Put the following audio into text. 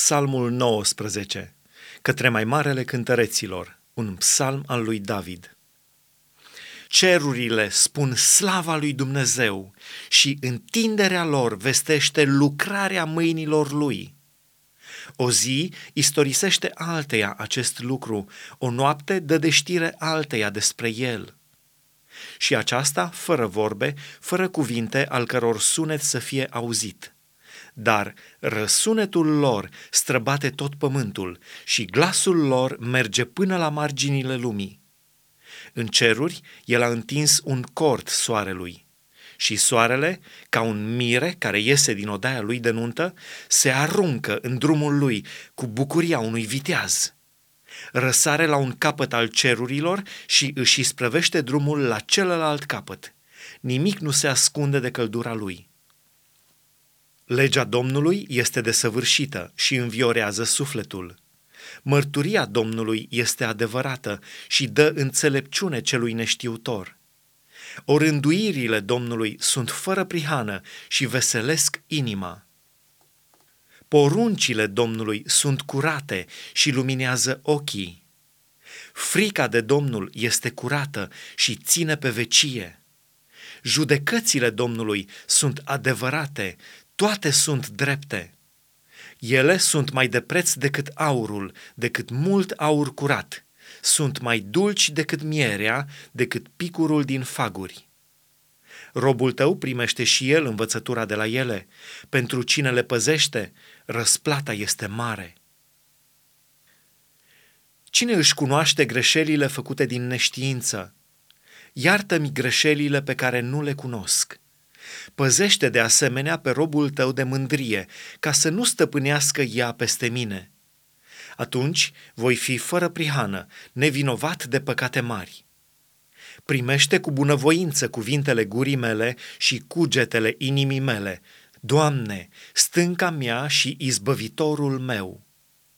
Psalmul 19, către mai marele cântăreților, un psalm al lui David. Cerurile spun slava lui Dumnezeu și întinderea lor vestește lucrarea mâinilor lui. O zi istorisește alteia acest lucru, o noapte dă de știre alteia despre el. Și aceasta fără vorbe, fără cuvinte al căror sunet să fie auzit – dar răsunetul lor străbate tot pământul și glasul lor merge până la marginile lumii. În ceruri, el a întins un cort soarelui și soarele, ca un mire care iese din odaia lui de nuntă, se aruncă în drumul lui cu bucuria unui viteaz. Răsare la un capăt al cerurilor și își isprăvește drumul la celălalt capăt. Nimic nu se ascunde de căldura lui. Legea Domnului este desăvârșită și înviorează sufletul. Mărturia Domnului este adevărată și dă înțelepciune celui neștiutor. Orânduirile Domnului sunt fără prihană și veselesc inima. Poruncile Domnului sunt curate și luminează ochii. Frica de Domnul este curată și ține pe vecie. Judecățile Domnului sunt adevărate, toate sunt drepte. Ele sunt mai de preț decât aurul, decât mult aur curat. Sunt mai dulci decât mierea, decât picurul din faguri. Robul tău primește și el învățătura de la ele. Pentru cine le păzește, răsplata este mare. Cine își cunoaște greșelile făcute din neștiință? Iartă-mi greșelile pe care nu le cunosc. Păzește de asemenea pe robul tău de mândrie, ca să nu stăpânească ea peste mine. Atunci voi fi fără prihană, nevinovat de păcate mari. Primește cu bunăvoință cuvintele gurii mele și cugetele inimii mele, Doamne, stânca mea și izbăvitorul meu.